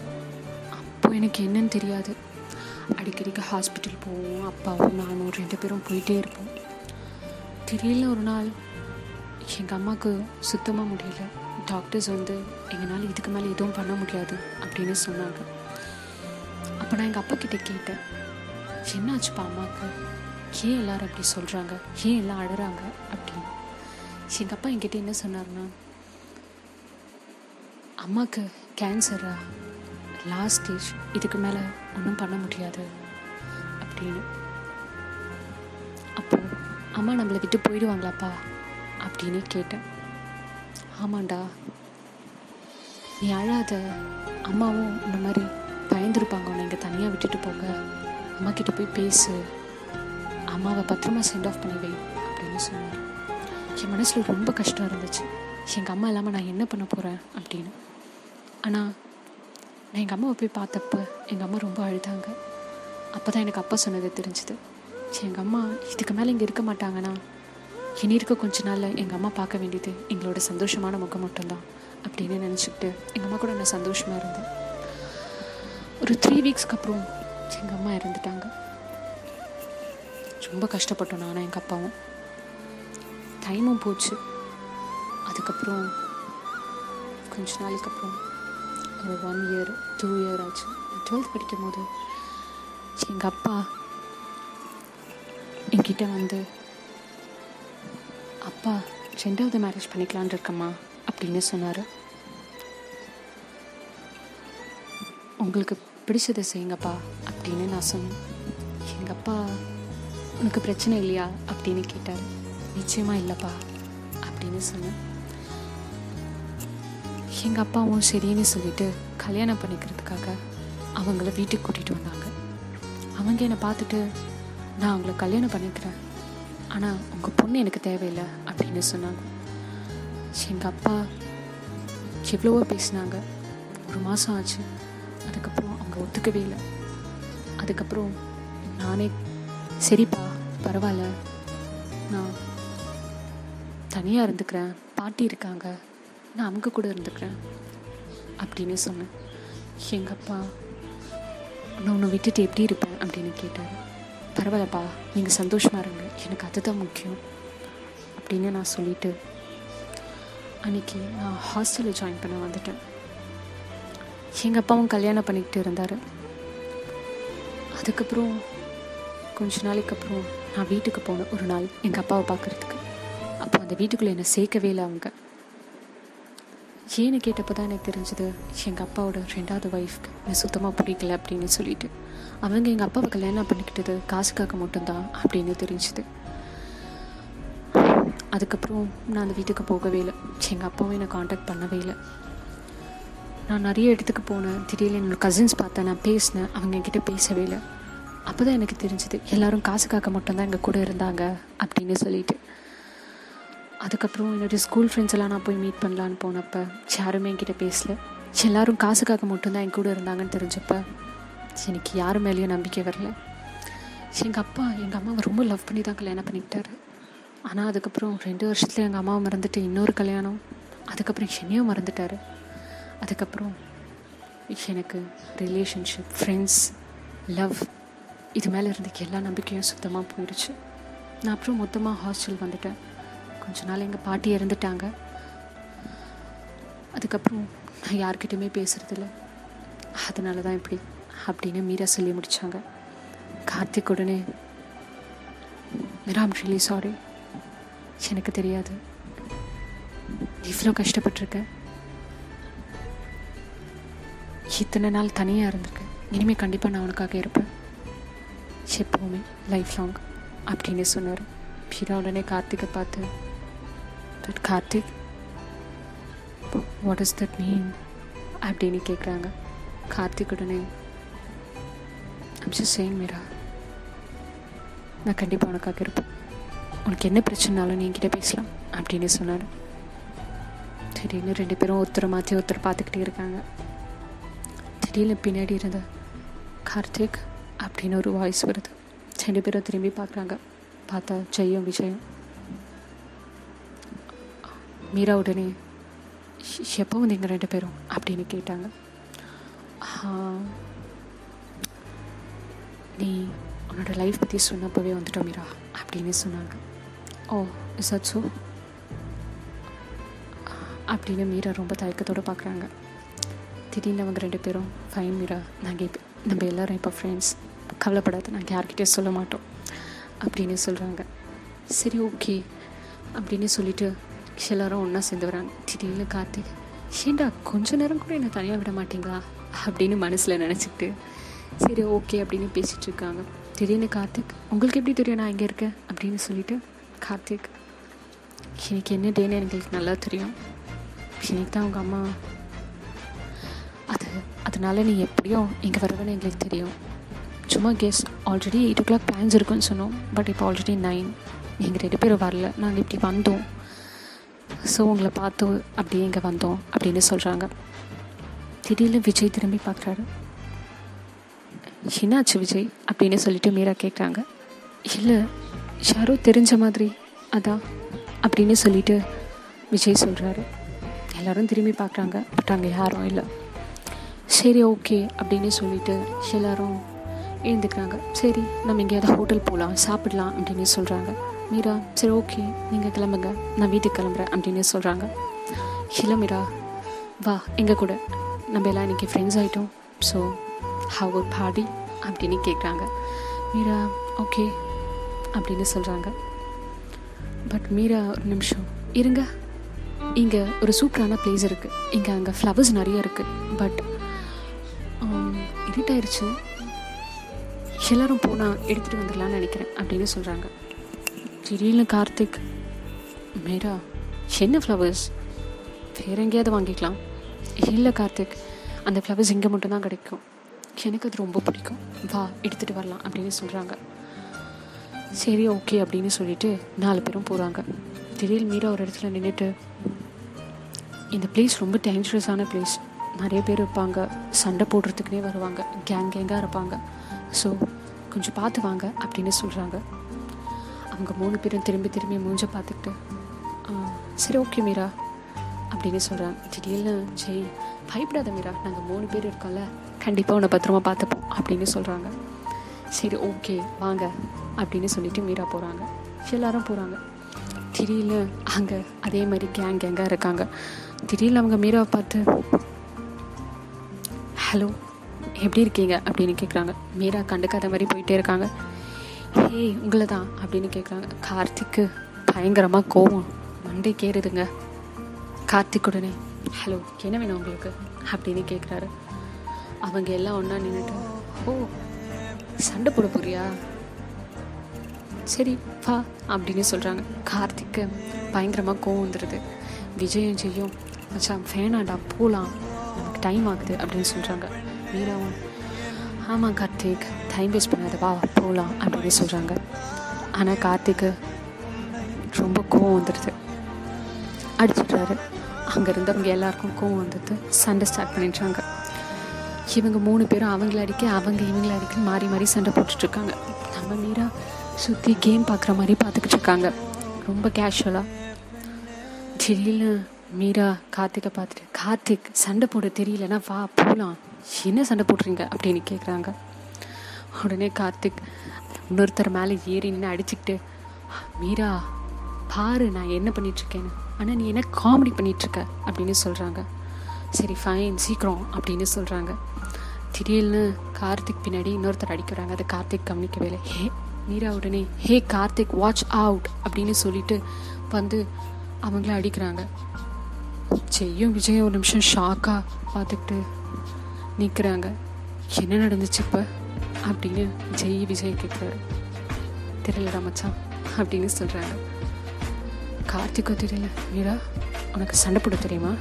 அப்போ எனக்கு என்னன்னு தெரியாது. அடிக்கடிக்கு ஹாஸ்பிட்டல் போவோம் அப்பாவும் நானும் ரெண்டு பேரும் போயிட்டே இருப்போம். திடீர்னு ஒரு நாள் எங்கள் அம்மாவுக்கு சுத்தமாக முடியல. டாக்டர்ஸ் வந்து எங்களால் இதுக்கு மேலே எதுவும் பண்ண முடியாது அப்படின்னு சொன்னாங்க. அப்போ நான் எங்கள் அப்பா கிட்டே கேட்டேன். என்னாச்சுப்பா அம்மாவுக்கு ஏன் எல்லாரும் அப்படி சொல்கிறாங்க ஏன் எல்லாம் அழுறாங்க? அப்படி எங்கள் அப்பா என்கிட்ட என்ன சொன்னார்னா அம்மாவுக்கு கேன்சரா லாஸ்ட் ஸ்டேஜ் இதுக்கு மேலே ஒன்றும் பண்ண முடியாது. அப்படின்னு. அப்போ அம்மா நம்மளை விட்டு போயிடுவாங்களாப்பா? அப்படின்னு கேட்டேன். ஆமாண்டா. நீ அழாத. அம்மாவும் இந்த மாதிரி பயந்துருப்பாங்க. உன்னை இங்கே தனியாக விட்டுட்டு போங்க. அம்மா கிட்ட போய் பேசு. அம்மாவை பத்திரமா சென்ட் ஆஃப் பண்ணி வை. அப்படின்னு சொன்னார். என் மனசில் ரொம்ப கஷ்டம் இருந்துச்சு. எங்கள் அம்மா இல்லாமல் நான் என்ன பண்ண போகிறேன் அப்படின்னு. ஆனால் நான் எங்கள் அம்மாவை போய் பார்த்தப்ப எங்கள் அம்மா ரொம்ப அழுதாங்க. அப்போ தான் எனக்கு அப்பா சொன்னது தெரிஞ்சுது. எங்கள் அம்மா இதுக்கு மேலே இங்கே இருக்க மாட்டாங்கன்னா இனி இருக்க கொஞ்ச நாளில் எங்கள் அம்மா பார்க்க வேண்டியது எங்களோட சந்தோஷமான முகம் மட்டும்தான் அப்படின்னு நினச்சிக்கிட்டு எங்கள் அம்மா கூட நான் சந்தோஷமாக இருந்தேன். ஒரு த்ரீ வீக்ஸ்க்கு அப்புறம் எங்கள் அம்மா இறந்துட்டாங்க. ரொம்ப கஷ்டப்பட்டோம் நானும் எங்கள் அப்பாவும். டைமும் போச்சு. அதுக்கப்புறம் கொஞ்ச நாளைக்கு அப்புறம் ஒரு ஒன் இயர் டூ இயர் ஆச்சு. டுவெல்த் படிக்கும் போது எங்கள் அப்பா என்கிட்ட வந்து அப்பா ரெண்டாவது மேரேஜ் பண்ணிக்கலான் இருக்கம்மா அப்படின்னு சொன்னார். உங்களுக்கு பிடிச்சதை செய்யுங்கப்பா அப்படின்னு நான் சொன்னேன். எங்கள் அப்பா உனக்கு பிரச்சனை இல்லையா? அப்படின்னு கேட்டார். நிச்சயமாக இல்லைப்பா அப்படின்னு சொன்னேன். எங்கள் அப்பாவும் சரின்னு சொல்லிட்டு கல்யாணம் பண்ணிக்கிறதுக்காக அவங்கள வீட்டுக்கு கூட்டிகிட்டு வந்தாங்க. அவங்க என்னை பார்த்துட்டு நான் அவங்கள கல்யாணம் பண்ணிக்கிறேன். ஆனால் உங்கள் பொண்ணு எனக்கு தேவையில்லை அப்படின்னு சொன்னாங்க. எங்கள் அப்பா எவ்வளவோ பேசினாங்க. ஒரு மாதம் ஆச்சு. அதுக்கப்புறம் அவங்க ஒத்துக்கவே இல்லை. அதுக்கப்புறம் நானே சரிப்பா பரவாயில்ல. நான் தனியாக இருந்துக்கிறேன். பாட்டி இருக்காங்க. நான் அவங்க கூட இருந்துக்கிறேன். அப்படின்னு சொன்னேன். எங்கள் அப்பா நான் உன்னை விட்டுட்டு எப்படி இருப்பேன்? அப்படின்னு கேட்டார். பரவாயில்லப்பா நீங்கள் சந்தோஷமாக இருங்க. எனக்கு அதுதான் முக்கியம். அப்படின்னு நான் சொல்லிட்டு அன்றைக்கி நான் ஹாஸ்டலில் ஜாயின் பண்ண வந்துட்டேன். எங்கள் அப்பாவும் கல்யாணம் பண்ணிக்கிட்டு இருந்தார். அதுக்கப்புறம் கொஞ்ச நாளைக்கு அப்புறம் நான் வீட்டுக்கு போனேன் ஒரு நாள் எங்கள் அப்பாவை பார்க்குறதுக்கு. அந்த வீட்டுக்குள்ளே என்னை சேர்க்கவே இல்லை அவங்க. ஏன்னு கேட்டப்போ தான் எனக்கு தெரிஞ்சது எங்கள் அப்பாவோட ரெண்டாவது ஒய்ஃப்க்கு என்னை சுத்தமாக பிடிக்கல அப்படின்னு சொல்லிட்டு. அவங்க எங்கள் அப்பாவை கல்யாணம் பண்ணிக்கிட்டது காசுக்காக மட்டும்தான் அப்படின்னு தெரிஞ்சுது. அதுக்கப்புறம் நான் அந்த வீட்டுக்கு போகவே இல்லை. எங்கள் அப்பாவும் என்னை காண்டாக்ட் பண்ணவே இல்லை. நான் நிறைய இடத்துக்கு போனேன். திடீர்னு என்னோடய கசின்ஸ் பார்த்தேன் நான் பேசினேன். அவங்க என்கிட்ட பேசவே இல்லை. அப்போ தான் எனக்கு தெரிஞ்சுது எல்லோரும் காசுக்காக மட்டும்தான் எங்கள் கூட இருந்தாங்க அப்படின்னு சொல்லிட்டு. அதுக்கப்புறம் என்னுடைய ஸ்கூல் ஃப்ரெண்ட்ஸ் எல்லாம் நான் போய் மீட் பண்ணலான்னு போனப்போ யாருமே என்கிட்ட பேசல. எல்லாரும் காசுக்காக மட்டும்தான் என் கூட இருந்தாங்கன்னு தெரிஞ்சப்போ எனக்கு யார் மேலேயும் நம்பிக்கை வரல. எங்கள் அப்பா எங்கள் அம்மாவை ரொம்ப லவ் பண்ணி தான் கல்யாணம் பண்ணிக்கிட்டாரு. ஆனால் அதுக்கப்புறம் ரெண்டு வருஷத்தில் எங்கள் அம்மாவை மறந்துட்டு இன்னொரு கல்யாணம் அதுக்கப்புறம் என்னையும் மறந்துட்டார். அதுக்கப்புறம் எனக்கு ரிலேஷன்ஷிப் ஃப்ரெண்ட்ஸ் லவ் இது மேலே இருந்த எல்லா நம்பிக்கையும் சுத்தமாக போயிடுச்சு. நான் அப்புறம் மொத்தமாக ஹாஸ்டல் வந்துட்டேன். கொஞ்ச நாள் எங்கள் பாட்டி இறந்துட்டாங்க. அதுக்கப்புறம் நான் யார்கிட்டையுமே பேசுகிறதில்ல அதனால தான் இப்படி அப்படின்னு மீரா சொல்லி முடித்தாங்க கார்த்திக் உடனே மீரா ஐம் ரியலி சாரி எனக்கு தெரியாது. இவ்வளோ கஷ்டப்பட்டிருக்கேன் இத்தனை நாள் தனியாக இருந்திருக்கேன் இனிமேல் கண்டிப்பாக நான் உனக்காக இருப்பேன். எப்போவுமே லைஃப் லாங் அப்படின்னு சொன்னார். மீரா உடனே கார்த்திகை பார்த்து but Karthik what is that mean அப்படின்னு கேட்குறாங்க கார்த்திக் உடனே அம்சம் சேம் மீரா நான் கண்டிப்பாக உனக்காக இருப்பேன் உனக்கு என்ன பிரச்சனைனாலும் நீ என்கிட்ட பேசலாம் அப்படின்னு சொன்னார் திடீர்னு ரெண்டு பேரும் ஒருத்தரை மாற்றி ஒருத்தர் பார்த்துக்கிட்டே இருக்காங்க திடீர்னு பின்னாடி இருந்த கார்த்திக் அப்படின்னு ஒரு வாய்ஸ் வருது ரெண்டு பேரும் திரும்பி பார்க்குறாங்க பார்த்தா ஜெயம் விஜயம் மீரா உடனே "எ- எப்போ வந்தீங்க ரெண்டு பேரும் அப்படின்னு கேட்டாங்க. நீ உன்னோட லைஃப் பற்றி சொன்னப்பவே வந்துட்டோம் மீரா அப்படின்னு சொன்னாங்க. ஓ இஸ் அட் ஸோ அப்படின்னு மீரா ரொம்ப தயக்கத்தோடு பார்க்குறாங்க திடீர்னு அவங்க ரெண்டு பேரும் ஃபைன் மீரா நாங்கள் இப்போ நம்ம எல்லோரும் இப்போ ஃப்ரெண்ட்ஸ் கவலைப்படாத நாங்கள் யார்கிட்டே சொல்ல மாட்டோம் அப்படின்னு சொல்கிறாங்க சரி ஓகே அப்படின்னு சொல்லிட்டு எல்லாரும் ஒன்றா சேர்ந்து வராங்க. திடீர்னு கார்த்திக் ஏண்டா கொஞ்ச நேரம் கூட என்னை தனியாக விட மாட்டீங்களா? அப்படின்னு மனசில் நினச்சிக்கிட்டு சரி ஓகே அப்படின்னு பேசிகிட்டு இருக்காங்க. திடீர்னு கார்த்திக் உங்களுக்கு எப்படி தெரியும் நான் இங்கே இருக்கேன்? அப்படின்னு சொல்லிட்டு கார்த்திக் எனக்கு என்ன டேன்னு எங்களுக்கு நல்லா தெரியும். எனக்கு தான் அவங்க அம்மா. அது அதனால நீ எப்படியோ இங்கே வருவேன்னு எங்களுக்கு தெரியும். சும்மா guess already eight o'clock plans இருக்குன்னு சொன்னோம். பட் இப்போ ஆல்ரெடி நைன் எங்கள் ரெண்டு பேரும் வரல. நாங்கள் இப்படி வந்தோம். ஸோ உங்களை பார்த்து அப்படியே இங்கே வந்தோம் அப்படின்னு சொல்கிறாங்க திடீர்னு விஜய் திரும்பி பார்க்குறாரு. என்னாச்சு விஜய்? அப்படின்னு சொல்லிட்டு மீரா கேட்குறாங்க இல்லை யாரோ தெரிஞ்ச மாதிரி அதான் அப்படின்னு சொல்லிட்டு விஜய் சொல்கிறாரு எல்லாரும் திரும்பி பார்க்குறாங்க. பட் அங்கே யாரும் இல்லை. சரி ஓகே அப்படின்னு சொல்லிட்டு எல்லோரும் எழுந்துக்கிறாங்க. சரி நம்ம எங்கேயாவது ஹோட்டல் போகலாம் சாப்பிடலாம் அப்படின்னு சொல்கிறாங்க மீரா சரி ஓகே. நீங்கள் கிளம்புங்க. நான் வீட்டுக்கு கிளம்புறேன் அப்படின்னு சொல்கிறாங்க இல்லை மீரா. வா எங்கள் கூட. நம்ம எல்லாம் இன்றைக்கி ஃப்ரெண்ட்ஸ் ஆகிட்டோம் ஸோ ஹவ் ஒரு பாடி அப்படின்னு கேட்குறாங்க மீரா ஓகே அப்படின்னு சொல்கிறாங்க பட் மீரா ஒரு நிமிஷம். இருங்க. இங்கே ஒரு சூப்பரான பிளேஸ் இருக்குது இங்கே அங்கே ஃப்ளவர்ஸ் நிறைய இருக்குது பட் இருட்டாயிருச்சு um, எல்லோரும் போனால் எடுத்துகிட்டு வந்துடலான்னு நினைக்கிறேன் அப்படின்னு சொல்கிறாங்க திடீர்னு கார்த்திக் மேரா என்ன ஃப்ளவர்ஸ் வேற எங்கேயாவது வாங்கிக்கலாம். இல்லை கார்த்திக் அந்த ஃப்ளவர்ஸ் இங்கே மட்டும்தான் கிடைக்கும். எனக்கு அது ரொம்ப பிடிக்கும். வா எடுத்துகிட்டு வரலாம் அப்படின்னு சொல்கிறாங்க சரி ஓகே அப்படின்னு சொல்லிட்டு நாலு பேரும் போகிறாங்க திடீர்னு மீரா ஒரு இடத்துல நின்றுட்டு இந்த பிளேஸ் ரொம்ப டேஞ்சரஸான பிளேஸ் நிறைய பேர் இருப்பாங்க. சண்டை போடுறதுக்குனே வருவாங்க. கேங் கேங்காக இருப்பாங்க. ஸோ கொஞ்சம் பார்த்து வாங்க அப்படின்னு சொல்கிறாங்க அவங்க மூணு பேரும் திரும்பி திரும்பி மூஞ்ச பார்த்துக்கிட்டு சரி ஓகே மீரா அப்படின்னு சொல்கிறாங்க திடீர்னு ஜெய் பயப்படாத மீரா நாங்கள் மூணு பேர் இருக்கோம்ல கண்டிப்பாக உன்னை பத்திரமா பார்த்துப்போம் அப்படின்னு சொல்கிறாங்க சரி ஓகே வாங்க அப்படின்னு சொல்லிட்டு மீரா போகிறாங்க எல்லாரும் போகிறாங்க திடீர்னு அங்கே அதே மாதிரி கேங் கேங்காக இருக்காங்க. திடீர்னு அவங்க மீராவை பார்த்து ஹலோ எப்படி இருக்கீங்க? அப்படின்னு கேட்குறாங்க மீரா கண்டுக்காத மாதிரி போயிட்டே இருக்காங்க. ஹே உங்களை தான் அப்படின்னு கேட்குறாங்க கார்த்திக்கு பயங்கரமாக கோவம். மண்டை கேறுதுங்க. கார்த்திக் உடனே ஹலோ என்ன வேணும் உங்களுக்கு? அப்படின்னு கேட்குறாரு அவங்க எல்லாம் ஒன்றா நின்றுட்டு ஓ சண்டை போட போறியா? சரி வா அப்படின்னு சொல்கிறாங்க கார்த்திக்கு பயங்கரமாக கோவம் வந்துடுது விஜயம் செய்யும் மச்சான் வேணாண்டா போகலாம் நமக்கு டைம் ஆகுது அப்படின்னு சொல்கிறாங்க மீராவும் ஆமாம் கார்த்திக். டைம் வேஸ்ட் பண்ணாதவா போகலாம் அப்படின்னு சொல்கிறாங்க ஆனால் கார்த்திக்கு ரொம்ப கோவம் வந்துடுது அடிச்சிடுறாரு அங்கே இருந்தவங்க எல்லாருக்கும் கோவம் வந்துடுது சண்டை ஸ்டார்ட் பண்ணிடுறாங்க. இவங்க மூணு பேரும் அவங்கள அடிக்க அவங்க இவங்கள அடிக்க மாறி மாறி சண்டை போட்டுட்ருக்காங்க நம்ம மீரா சுற்றி கேம் பார்க்குற மாதிரி பார்த்துக்கிட்டு இருக்காங்க. ரொம்ப கேஷுவலாக திடீர்னு மீரா கார்த்திகை பார்த்துட்டு கார்த்திக் சண்டை போட தெரியலன்னா வா போகலாம் என்ன சண்டை போடுறீங்க? அப்படின்னு கேட்குறாங்க உடனே கார்த்திக் இன்னொருத்தர் மேலே ஏறி நின்று அடிச்சுக்கிட்டு மீரா பாரு நான் என்ன பண்ணிகிட்ருக்கேன்னு ஆனால் நீ என்ன காமெடி பண்ணிகிட்ருக்க அப்படின்னு சொல்கிறாங்க சரி ஃபைன் சீக்கிரம் அப்படின்னு சொல்கிறாங்க திடீர்னு கார்த்திக் பின்னாடி இன்னொருத்தர் அடிக்கிறாங்க அது கார்த்திக் கவனிக்கவே இல்லை. ஹே மீரா உடனே ஹே கார்த்திக் வாட்ச் அவுட் அப்படின்னு சொல்லிட்டு வந்து அவங்கள அடிக்கிறாங்க. செய்யும் விஜய் ஒரு நிமிஷம் ஷாக்காக பார்த்துக்கிட்டு நிற்கிறாங்க என்ன நடந்துச்சு இப்போ? அப்படின்னு ஜெய் விஜய் கேட்குறாரு தெரியலடா மச்சான் அப்படின்னு சொல்கிறாங்க கார்த்திகோ தெரியல. மீரா உனக்கு சண்டை போட தெரியுமா?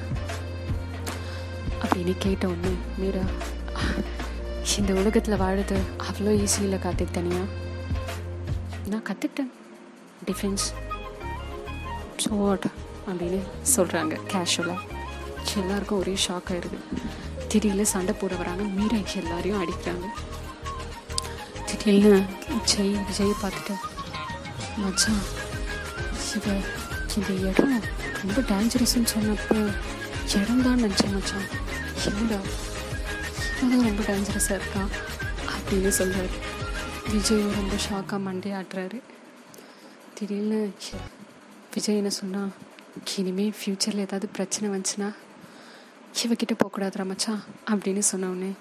அப்படின்னு கேட்ட உடனே மீரா இந்த உலகத்தில் வாழுது அவ்வளோ ஈஸி இல்லை கார்த்திக் தனியாக நான் கற்றுக்கிட்டேன் டிஃபென்ஸ் ஸோ அப்படின்னு சொல்கிறாங்க கேஷுவலாக எல்லாருக்கும் ஒரே ஷாக் ஆயிடுது திடீர்னு சண்டை போட வராங்க. மீரா எல்லாரையும் அடிக்கிறாங்க. திடீர்னு ஜெய் விஜய் பார்த்துட்டு மச்சான் இவ இந்த இடம் ரொம்ப டேஞ்சரஸ்ன்னு சொன்னப்போ இடம் தான் நினச்சேன் மச்சான். என்னடா இவன் ரொம்ப டேஞ்சரஸாக இருக்கான் அப்படின்னு சொல்கிறார் விஜய் ரொம்ப ஷாக்காக மண்டே ஆட்டுறாரு திடீர்னு விஜய் என்ன சொன்னால் இனிமேல் ஃப்யூச்சரில் ஏதாவது பிரச்சனை வந்துச்சுன்னா இவகிட்ட போகக்கூடாது ரமச்சா அப்படின்னு சொன்னோடனே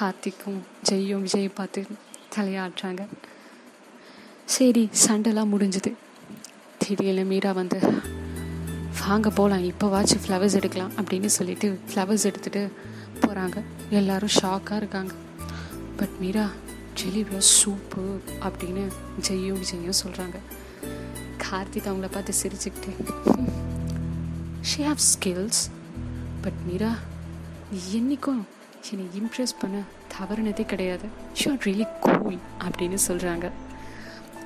கார்த்திக்கும் ஜெய்யும் விஜயை பார்த்து தலையாடுறாங்க சரி சண்டைலாம் முடிஞ்சுது. திடீர்னு மீரா வந்து வாங்க போகலாம் இப்போவாச்சும் ஃப்ளவர்ஸ் எடுக்கலாம் அப்படின்னு சொல்லிட்டு ஃப்ளவர்ஸ் எடுத்துகிட்டு போகிறாங்க எல்லோரும் ஷாக்காக இருக்காங்க. பட் மீரா ஜெலி சூப்பு அப்படின்னு ஜெய்யும் விஜயும் சொல்கிறாங்க கார்த்திக் அவங்கள பார்த்து சிரிச்சுக்கிட்டு she have skills but Meera நீ என்றைக்கும் என்னை இம்ப்ரெஸ் பண்ண தவறுனதே கிடையாது. ஷூ ஆர் ரியலி கூல் அப்படின்னு சொல்கிறாங்க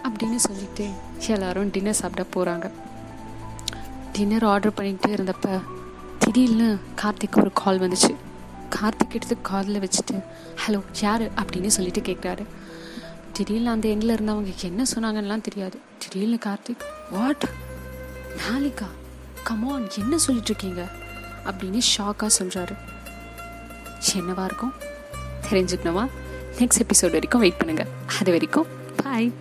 அப்படின்னு சொல்லிட்டு எல்லாரும் டின்னர் சாப்பிட போகிறாங்க டின்னர் ஆர்டர் பண்ணிக்கிட்டே இருந்தப்ப திடீர்னு கார்த்திக் ஒரு கால் வந்துச்சு. கார்த்திக் எடுத்து காதில் வச்சுட்டு ஹலோ யார்? அப்படின்னு சொல்லிட்டு கேட்குறாரு திடீர்னு அந்த எண்டில் இருந்தவங்க என்ன சொன்னாங்கன்னெலாம் தெரியாது. திடீர்னு கார்த்திக் வாட் நாளிகா கமான் என்ன சொல்லிட்டு இருக்கீங்க? அப்படின்னு ஷாக்காக சொல்கிறாரு என்னவா இருக்கும்? தெரிஞ்சுக்கணுமா? நெக்ஸ்ட் எபிசோட் வரைக்கும் வெயிட் பண்ணுங்கள் அது வரைக்கும் பாய்